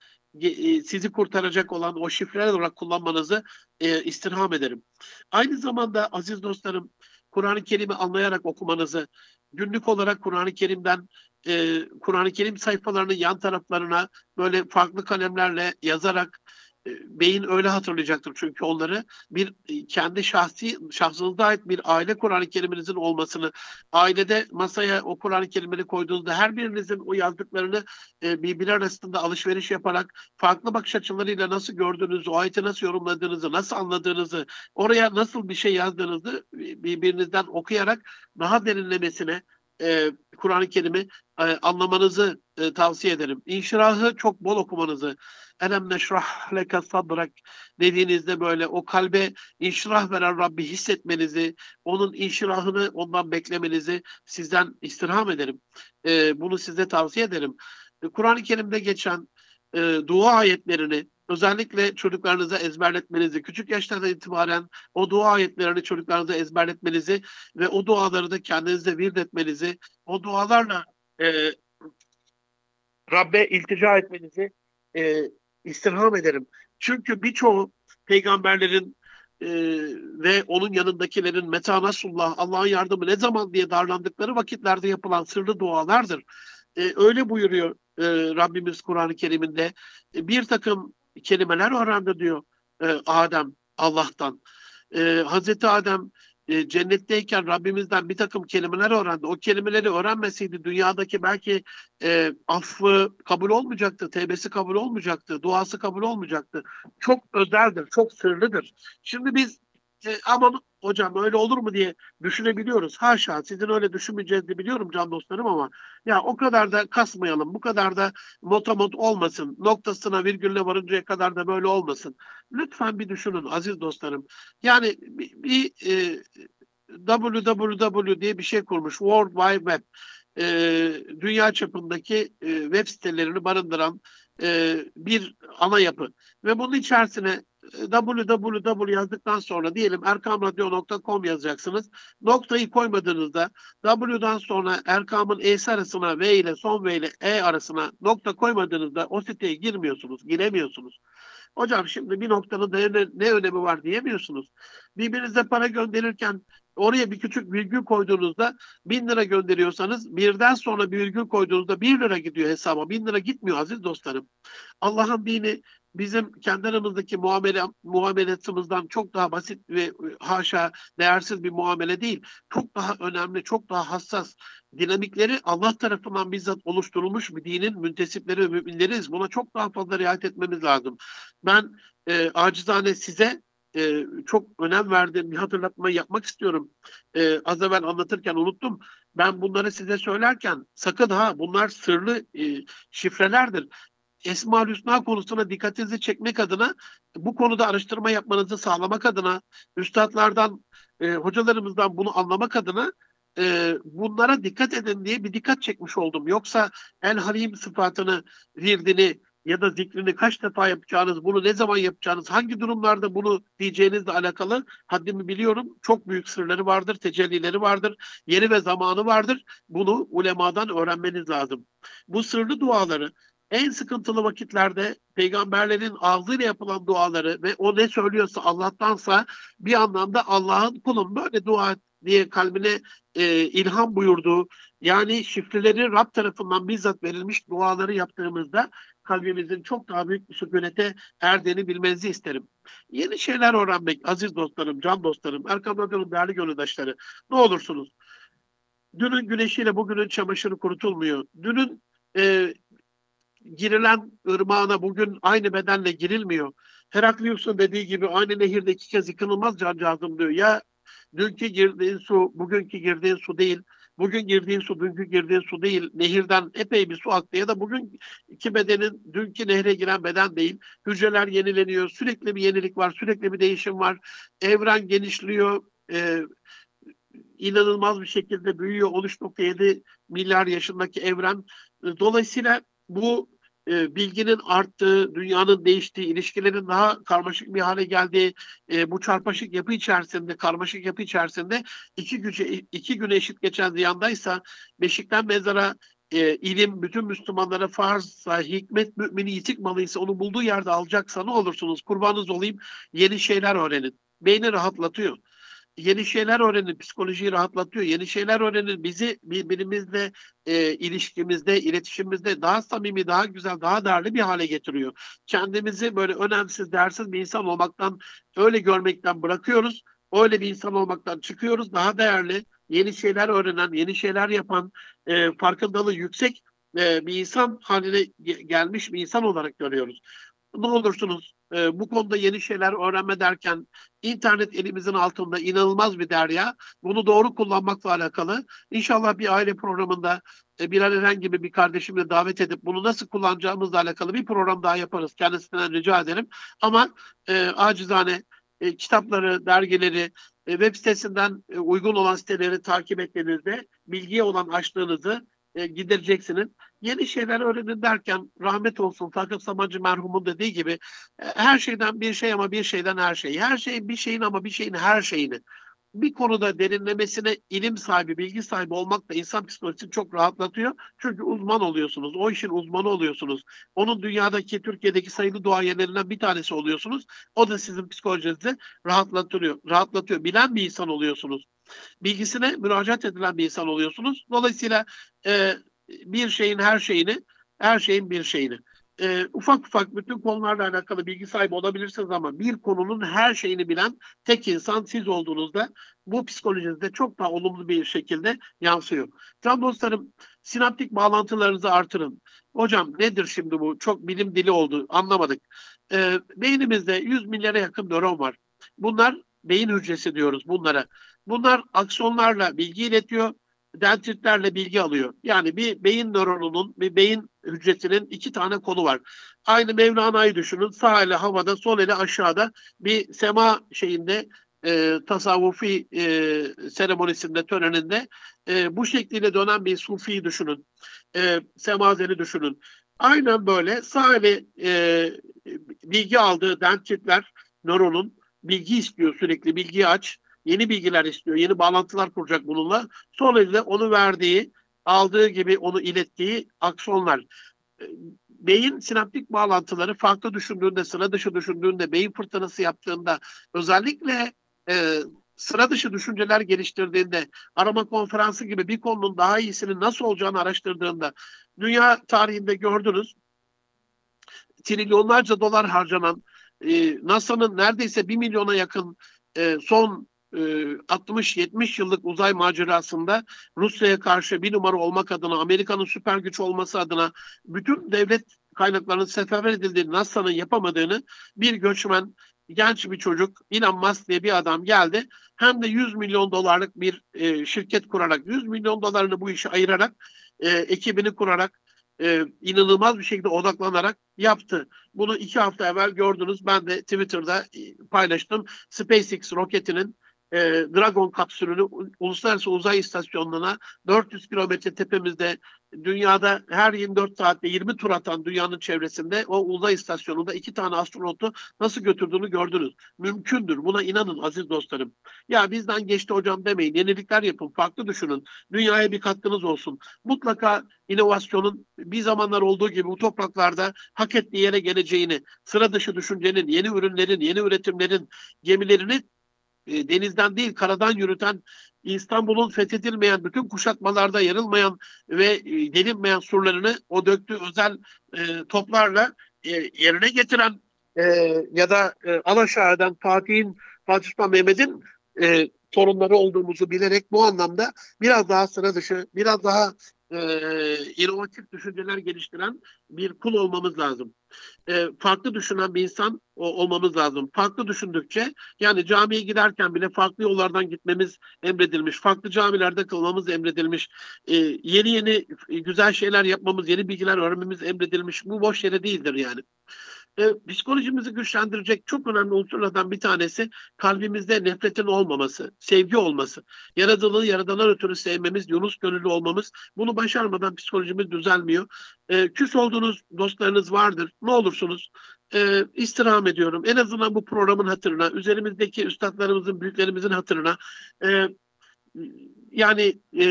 sizi kurtaracak olan o şifreler olarak kullanmanızı e, istirham ederim. Aynı zamanda aziz dostlarım Kur'an-ı Kerim'i anlayarak okumanızı, günlük olarak Kur'an-ı Kerim'den e, Kur'an-ı Kerim sayfalarının yan taraflarına böyle farklı kalemlerle yazarak e, beyin öyle hatırlayacaktır. Çünkü onları bir e, kendi şahsi şahsınıza ait bir aile Kur'an-ı Kerim'inizin olmasını ailede masaya o Kur'an-ı Kerim'ini koyduğunuzda her birinizin o yazdıklarını e, birbiri arasında alışveriş yaparak farklı bakış açılarıyla nasıl gördüğünüzü, o ayeti nasıl yorumladığınızı, nasıl anladığınızı, oraya nasıl bir şey yazdığınızı birbirinizden okuyarak daha derinlemesine e, Kur'an-ı Kerim'i e, anlamanızı e, tavsiye ederim. İnşirahı çok bol okumanızı, elem neşrah leke sadrak dediğinizde böyle o kalbe inşirah veren Rabbi hissetmenizi, onun inşirahını ondan beklemenizi sizden istirham ederim. E, bunu size tavsiye ederim. E, Kur'an-ı Kerim'de geçen e, dua ayetlerini özellikle çocuklarınıza ezberletmenizi, küçük yaşlardan itibaren o dua ayetlerini çocuklarınıza ezberletmenizi ve o duaları da kendinize virt etmenizi, o dualarla e, Rabbe iltica etmenizi e, istirham ederim. Çünkü birçoğu peygamberlerin e, ve onun yanındakilerin meta nasullah, Allah'ın yardımı ne zaman diye darlandıkları vakitlerde yapılan sırlı dualardır. E, öyle buyuruyor e, Rabbimiz Kur'an-ı Kerim'inde. E, bir takım kelimeler öğrendi diyor e, Adem Allah'tan. E, Hazreti Adem e, cennetteyken Rabbimizden bir takım kelimeler öğrendi. O kelimeleri öğrenmeseydi dünyadaki belki e, affı kabul olmayacaktı, tevbesi kabul olmayacaktı, duası kabul olmayacaktı. Çok özeldir, çok sırlıdır. Şimdi biz e, aman hocam öyle olur mu diye düşünebiliyoruz. Haşa sizin öyle düşünmeyeceğinizi biliyorum can dostlarım ama ya o kadar da kasmayalım. Bu kadar da motamot olmasın. Noktasına virgülle varıncaya kadar da böyle olmasın. Lütfen bir düşünün aziz dostlarım. Yani bir, bir e, www diye bir şey kurmuş. World Wide Web. E, dünya çapındaki e, web sitelerini barındıran e, bir ana yapı. Ve bunun içerisine www yazdıktan sonra diyelim erkamradyo.com yazacaksınız. Noktayı koymadığınızda W'dan sonra Erkam'ın E'si arasına V ile son V ile E arasına nokta koymadığınızda o siteye girmiyorsunuz, giremiyorsunuz. Hocam şimdi bir noktanın ne, ne önemi var diyemiyorsunuz. Birbirinize para gönderirken oraya bir küçük virgül koyduğunuzda bin lira gönderiyorsanız birden sonra bir virgül koyduğunuzda bir lira gidiyor hesaba. Bin lira gitmiyor aziz dostlarım. Allah'ın dini bizim kendi aramızdaki muamele muameletimizden çok daha basit ve haşa değersiz bir muamele değil. Çok daha önemli, çok daha hassas dinamikleri Allah tarafından bizzat oluşturulmuş bir dinin müntesipleri ve müminleriz. Buna çok daha fazla riayet etmemiz lazım. Ben e, acizane size e, çok önem verdiğim bir hatırlatma yapmak istiyorum. E, az evvel anlatırken unuttum. Ben bunları size söylerken sakın ha bunlar sırlı e, şifrelerdir. Esma Hüsna konusuna dikkatinizi çekmek adına bu konuda araştırma yapmanızı sağlamak adına üstadlardan, e, hocalarımızdan bunu anlamak adına e, bunlara dikkat edin diye bir dikkat çekmiş oldum. Yoksa El Halim sıfatını, virdini ya da zikrini kaç defa yapacağınız, bunu ne zaman yapacağınız, hangi durumlarda bunu diyeceğinizle alakalı haddimi biliyorum. Çok büyük sırları vardır, tecellileri vardır, yeri ve zamanı vardır. Bunu ulemadan öğrenmeniz lazım. Bu sırlı duaları en sıkıntılı vakitlerde peygamberlerin ağzıyla yapılan duaları ve o ne söylüyorsa Allah'tansa bir anlamda Allah'ın kulun böyle dua diye kalbine e, ilham buyurduğu yani şifreleri Rab tarafından bizzat verilmiş duaları yaptığımızda kalbimizin çok daha büyük bir sükunete erdiğini bilmenizi isterim. Yeni şeyler öğrenmek aziz dostlarım, can dostlarım, Erkan Radyo'nun değerli gönüldaşları ne olursunuz. Dünün güneşiyle bugünün çamaşırı kurutulmuyor. Dünün e, girilen ırmağına bugün aynı bedenle girilmiyor. Heraklius'un dediği gibi aynı nehirde iki kez yıkılmaz cancağızım diyor. Ya dünkü girdiğin su bugünkü girdiğin su değil. Bugün girdiğin su dünkü girdiğin su değil. Nehirden epey bir su aktı ya da bugün iki bedenin dünkü nehre giren beden değil. Hücreler yenileniyor. Sürekli bir yenilik var. Sürekli bir değişim var. Evren genişliyor. Ee, inanılmaz bir şekilde büyüyor. 13.7 milyar yaşındaki evren. Dolayısıyla bu e, bilginin arttığı, dünyanın değiştiği, ilişkilerin daha karmaşık bir hale geldiği e, bu çarpışık yapı içerisinde, karmaşık yapı içerisinde iki güce iki güne eşit geçen ziyandaysa beşikten mezara e, ilim bütün Müslümanlara farzsa, hikmet mümini yitik malıysa onu bulduğu yerde alacaksa ne olursunuz kurbanınız olayım yeni şeyler öğrenin. Beyni rahatlatıyor yeni şeyler öğrenin, psikolojiyi rahatlatıyor. Yeni şeyler öğrenin, bizi birbirimizle e, ilişkimizde, iletişimimizde daha samimi, daha güzel, daha değerli bir hale getiriyor. Kendimizi böyle önemsiz, değersiz bir insan olmaktan, öyle görmekten bırakıyoruz. Öyle bir insan olmaktan çıkıyoruz. Daha değerli, yeni şeyler öğrenen, yeni şeyler yapan, e, farkındalığı yüksek e, bir insan haline gelmiş bir insan olarak görüyoruz ne olursunuz e, bu konuda yeni şeyler öğrenme derken internet elimizin altında inanılmaz bir derya. Bunu doğru kullanmakla alakalı. İnşallah bir aile programında e, Bilal Eren gibi bir kardeşimle davet edip bunu nasıl kullanacağımızla alakalı bir program daha yaparız. Kendisinden rica ederim. Ama e, acizane e, kitapları, dergileri, e, web sitesinden e, uygun olan siteleri takip ettiğinizde bilgiye olan açlığınızı e, gidereceksiniz. Yeni şeyler öğrenin derken rahmet olsun Takip Samancı merhumun dediği gibi e, her şeyden bir şey ama bir şeyden her şey. Her şey bir şeyin ama bir şeyin her şeyini. Bir konuda derinlemesine ilim sahibi, bilgi sahibi olmak da insan psikolojisini çok rahatlatıyor. Çünkü uzman oluyorsunuz. O işin uzmanı oluyorsunuz. Onun dünyadaki, Türkiye'deki sayılı duayenlerinden bir tanesi oluyorsunuz. O da sizin psikolojinizi rahatlatıyor. Rahatlatıyor. Bilen bir insan oluyorsunuz. Bilgisine müracaat edilen bir insan oluyorsunuz. Dolayısıyla e, bir şeyin her şeyini, her şeyin bir şeyini e, ufak ufak bütün konularla alakalı bilgi sahibi olabilirsiniz ama bir konunun her şeyini bilen tek insan siz olduğunuzda bu psikolojinizde çok daha olumlu bir şekilde yansıyor. Can dostlarım sinaptik bağlantılarınızı artırın. Hocam nedir şimdi bu? Çok bilim dili oldu anlamadık. E, beynimizde 100 milyara yakın nöron var. Bunlar beyin hücresi diyoruz bunlara. Bunlar aksonlarla bilgi iletiyor dendritlerle bilgi alıyor. Yani bir beyin nöronunun, bir beyin hücresinin iki tane kolu var. Aynı Mevlana'yı düşünün. Sağ eli havada, sol eli aşağıda bir sema şeyinde e, tasavvufi e, seremonisinde, töreninde e, bu şekliyle dönen bir sufiyi düşünün. E, semazeli düşünün. Aynen böyle sağ eli e, bilgi aldığı dendritler nöronun bilgi istiyor sürekli bilgiyi aç yeni bilgiler istiyor, yeni bağlantılar kuracak bununla. Son elde onu verdiği, aldığı gibi onu ilettiği aksonlar. Ee, beyin sinaptik bağlantıları farklı düşündüğünde, sıra dışı düşündüğünde, beyin fırtınası yaptığında özellikle e, sıra dışı düşünceler geliştirdiğinde, arama konferansı gibi bir konunun daha iyisinin nasıl olacağını araştırdığında, dünya tarihinde gördünüz, trilyonlarca dolar harcanan, e, NASA'nın neredeyse bir milyona yakın e, son 60-70 e, yıllık uzay macerasında Rusya'ya karşı bir numara olmak adına, Amerika'nın süper güç olması adına bütün devlet kaynaklarının seferber edildiğini, NASA'nın yapamadığını bir göçmen, genç bir çocuk, Elon Musk diye bir adam geldi. Hem de 100 milyon dolarlık bir e, şirket kurarak, 100 milyon dolarını bu işe ayırarak, e, ekibini kurarak, e, inanılmaz bir şekilde odaklanarak yaptı. Bunu iki hafta evvel gördünüz. Ben de Twitter'da e, paylaştım. SpaceX roketinin e, Dragon kapsülünü uluslararası uzay istasyonuna 400 kilometre tepemizde dünyada her 24 saatte 20 tur atan dünyanın çevresinde o uzay istasyonunda iki tane astronotu nasıl götürdüğünü gördünüz. Mümkündür. Buna inanın aziz dostlarım. Ya bizden geçti hocam demeyin. Yenilikler yapın. Farklı düşünün. Dünyaya bir katkınız olsun. Mutlaka inovasyonun bir zamanlar olduğu gibi bu topraklarda hak ettiği yere geleceğini, sıra dışı düşüncenin, yeni ürünlerin, yeni üretimlerin, gemilerini e, denizden değil karadan yürüten İstanbul'un fethedilmeyen, bütün kuşatmalarda yarılmayan ve e, delinmeyen surlarını o döktüğü özel e, toplarla e, yerine getiren e, ya da e, Alaşağı'dan Fatih'in, Fatih Sultan Mehmet'in e, torunları olduğumuzu bilerek bu anlamda biraz daha sıra dışı, biraz daha e, inovatif düşünceler geliştiren bir kul olmamız lazım. E, farklı düşünen bir insan o, olmamız lazım. Farklı düşündükçe yani camiye giderken bile farklı yollardan gitmemiz emredilmiş. Farklı camilerde kılmamız emredilmiş. E, yeni yeni güzel şeyler yapmamız, yeni bilgiler öğrenmemiz emredilmiş. Bu boş yere değildir yani e, psikolojimizi güçlendirecek çok önemli unsurlardan bir tanesi kalbimizde nefretin olmaması, sevgi olması. Yaradılanı yaradanlar ötürü sevmemiz, Yunus gönüllü olmamız. Bunu başarmadan psikolojimiz düzelmiyor. E, küs olduğunuz dostlarınız vardır. Ne olursunuz e, istirham ediyorum. En azından bu programın hatırına, üzerimizdeki üstadlarımızın, büyüklerimizin hatırına e, yani e,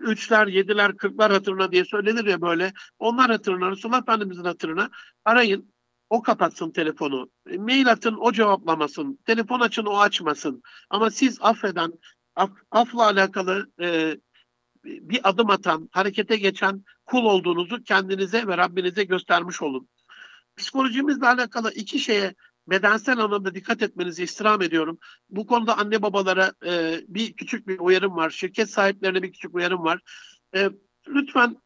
üçler, yediler, kırklar hatırına diye söylenir ya böyle. Onlar hatırına, Resulullah Efendimizin hatırına arayın. O kapatsın telefonu. E, mail atın o cevaplamasın. Telefon açın o açmasın. Ama siz affeden, af, afla alakalı e, bir adım atan, harekete geçen kul olduğunuzu kendinize ve Rabbinize göstermiş olun. Psikolojimizle alakalı iki şeye bedensel anlamda dikkat etmenizi istirham ediyorum. Bu konuda anne babalara e, bir küçük bir uyarım var. Şirket sahiplerine bir küçük uyarım var. E, lütfen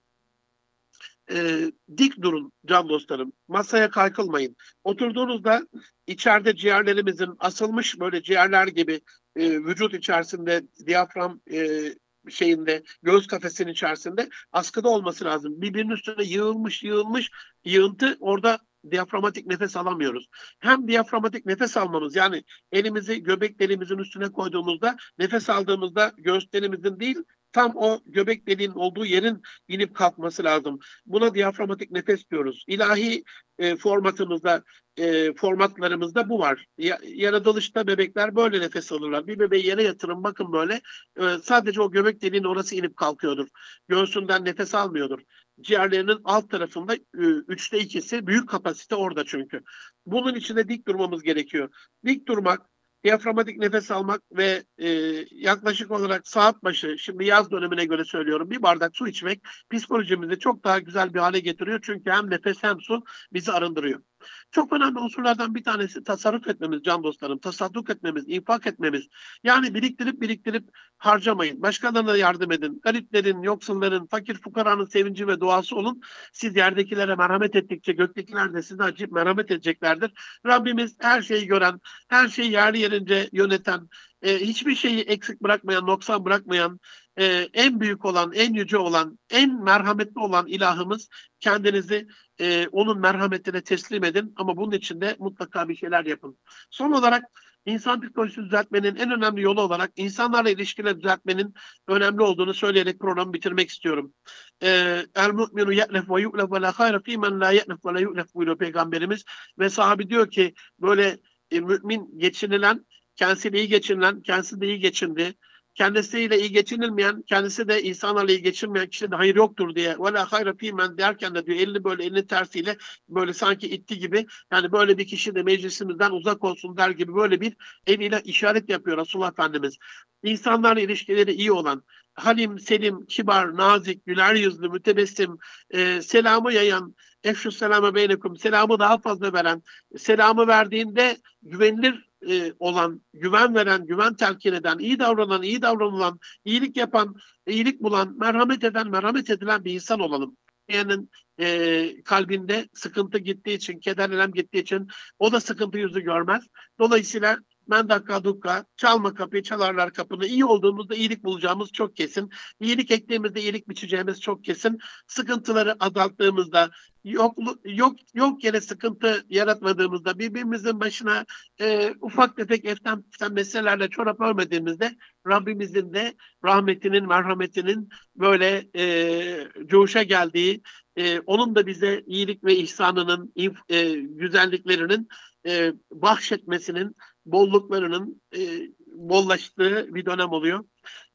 e, dik durun can dostlarım. Masaya kaykılmayın. Oturduğunuzda içeride ciğerlerimizin asılmış böyle ciğerler gibi e, vücut içerisinde diyafram e, şeyinde göğüs kafesinin içerisinde askıda olması lazım. Birbirinin üstüne yığılmış yığılmış yığıntı orada diyaframatik nefes alamıyoruz. Hem diyaframatik nefes almamız yani elimizi göbeklerimizin üstüne koyduğumuzda nefes aldığımızda göğüslerimizin değil tam o göbek deliğinin olduğu yerin inip kalkması lazım. Buna diyaframatik nefes diyoruz. İlahi e, formatımızda e, formatlarımızda bu var. Ya, yaratılışta bebekler böyle nefes alırlar. Bir bebeği yere yatırın bakın böyle e, sadece o göbek deliğinin orası inip kalkıyordur. Göğsünden nefes almıyordur. Ciğerlerinin alt tarafında e, üçte ikisi büyük kapasite orada çünkü. Bunun içinde dik durmamız gerekiyor. Dik durmak diyaframatik nefes almak ve e, yaklaşık olarak saat başı, şimdi yaz dönemine göre söylüyorum, bir bardak su içmek psikolojimizi çok daha güzel bir hale getiriyor. Çünkü hem nefes hem su bizi arındırıyor. Çok önemli unsurlardan bir tanesi tasarruf etmemiz can dostlarım. Tasadduk etmemiz, infak etmemiz. Yani biriktirip biriktirip harcamayın. Başkalarına yardım edin. Gariplerin, yoksulların, fakir fukaranın sevinci ve duası olun. Siz yerdekilere merhamet ettikçe göktekiler de size acıyıp merhamet edeceklerdir. Rabbimiz her şeyi gören, her şeyi yerli yerince yöneten, e, hiçbir şeyi eksik bırakmayan, noksan bırakmayan, e, en büyük olan, en yüce olan, en merhametli olan ilahımız kendinizi e, onun merhametine teslim edin ama bunun için de mutlaka bir şeyler yapın. Son olarak insan psikolojisi düzeltmenin en önemli yolu olarak insanlarla ilişkileri düzeltmenin önemli olduğunu söyleyerek programı bitirmek istiyorum. El mu'minu ye'lef ve yu'lef ve la hayra fî men la ye'lef ve la yu'lef buyuruyor Peygamberimiz. Ve sahabi diyor ki böyle e, mümin geçinilen, kendisiyle iyi geçinilen, kendisi de iyi geçindi kendisiyle iyi geçinilmeyen, kendisi de insanlarla iyi geçinmeyen kişide de hayır yoktur diye ve hayra fîmen derken de diyor elini böyle elini tersiyle böyle sanki itti gibi yani böyle bir kişi de meclisimizden uzak olsun der gibi böyle bir eliyle işaret yapıyor Resulullah Efendimiz. İnsanlarla ilişkileri iyi olan, halim, selim, kibar, nazik, güler yüzlü, mütebessim, e, selamı yayan, efşu selame beynekum, selamı daha fazla veren, selamı verdiğinde güvenilir e, olan, güven veren, güven telkin eden, iyi davranan, iyi davranılan, iyilik yapan, iyilik bulan, merhamet eden, merhamet edilen bir insan olalım. Yani e, kalbinde sıkıntı gittiği için, keder elem gittiği için o da sıkıntı yüzü görmez. Dolayısıyla mendakka dukka, çalma kapıyı, çalarlar kapını. İyi olduğumuzda iyilik bulacağımız çok kesin. İyilik ektiğimizde iyilik biçeceğimiz çok kesin. Sıkıntıları azalttığımızda, yok yok yok yere sıkıntı yaratmadığımızda, birbirimizin başına e, ufak tefek eften püften meselelerle çorap örmediğimizde Rabbimizin de rahmetinin, merhametinin böyle e, coşa geldiği, e, onun da bize iyilik ve ihsanının, e, güzelliklerinin e, bahşetmesinin, bolluklarının e, bollaştığı bir dönem oluyor.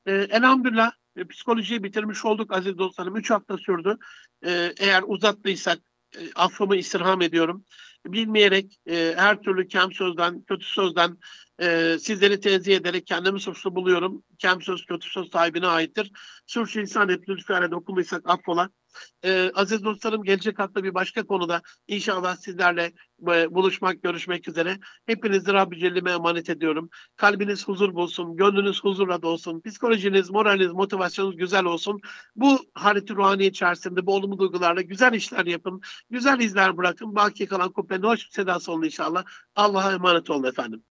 E, elhamdülillah e, psikolojiyi bitirmiş olduk aziz dostlarım. Üç hafta sürdü. E, eğer uzattıysak e, affımı istirham ediyorum. Bilmeyerek e, her türlü kem sözden, kötü sözden e, sizleri tenzih ederek kendimi suçlu buluyorum. Kem söz, kötü söz sahibine aittir. Sürçü insan hep lütfen dokunduysak affola. Ee, aziz dostlarım gelecek hafta bir başka konuda inşallah sizlerle e, buluşmak, görüşmek üzere. Hepinizi Rabbi Celle'me emanet ediyorum. Kalbiniz huzur bulsun, gönlünüz huzurla dolsun, psikolojiniz, moraliniz, motivasyonunuz güzel olsun. Bu harita ruhani içerisinde bu olumlu duygularla güzel işler yapın, güzel izler bırakın. Baki kalan kubbenin hoş sedası olun inşallah. Allah'a emanet olun efendim.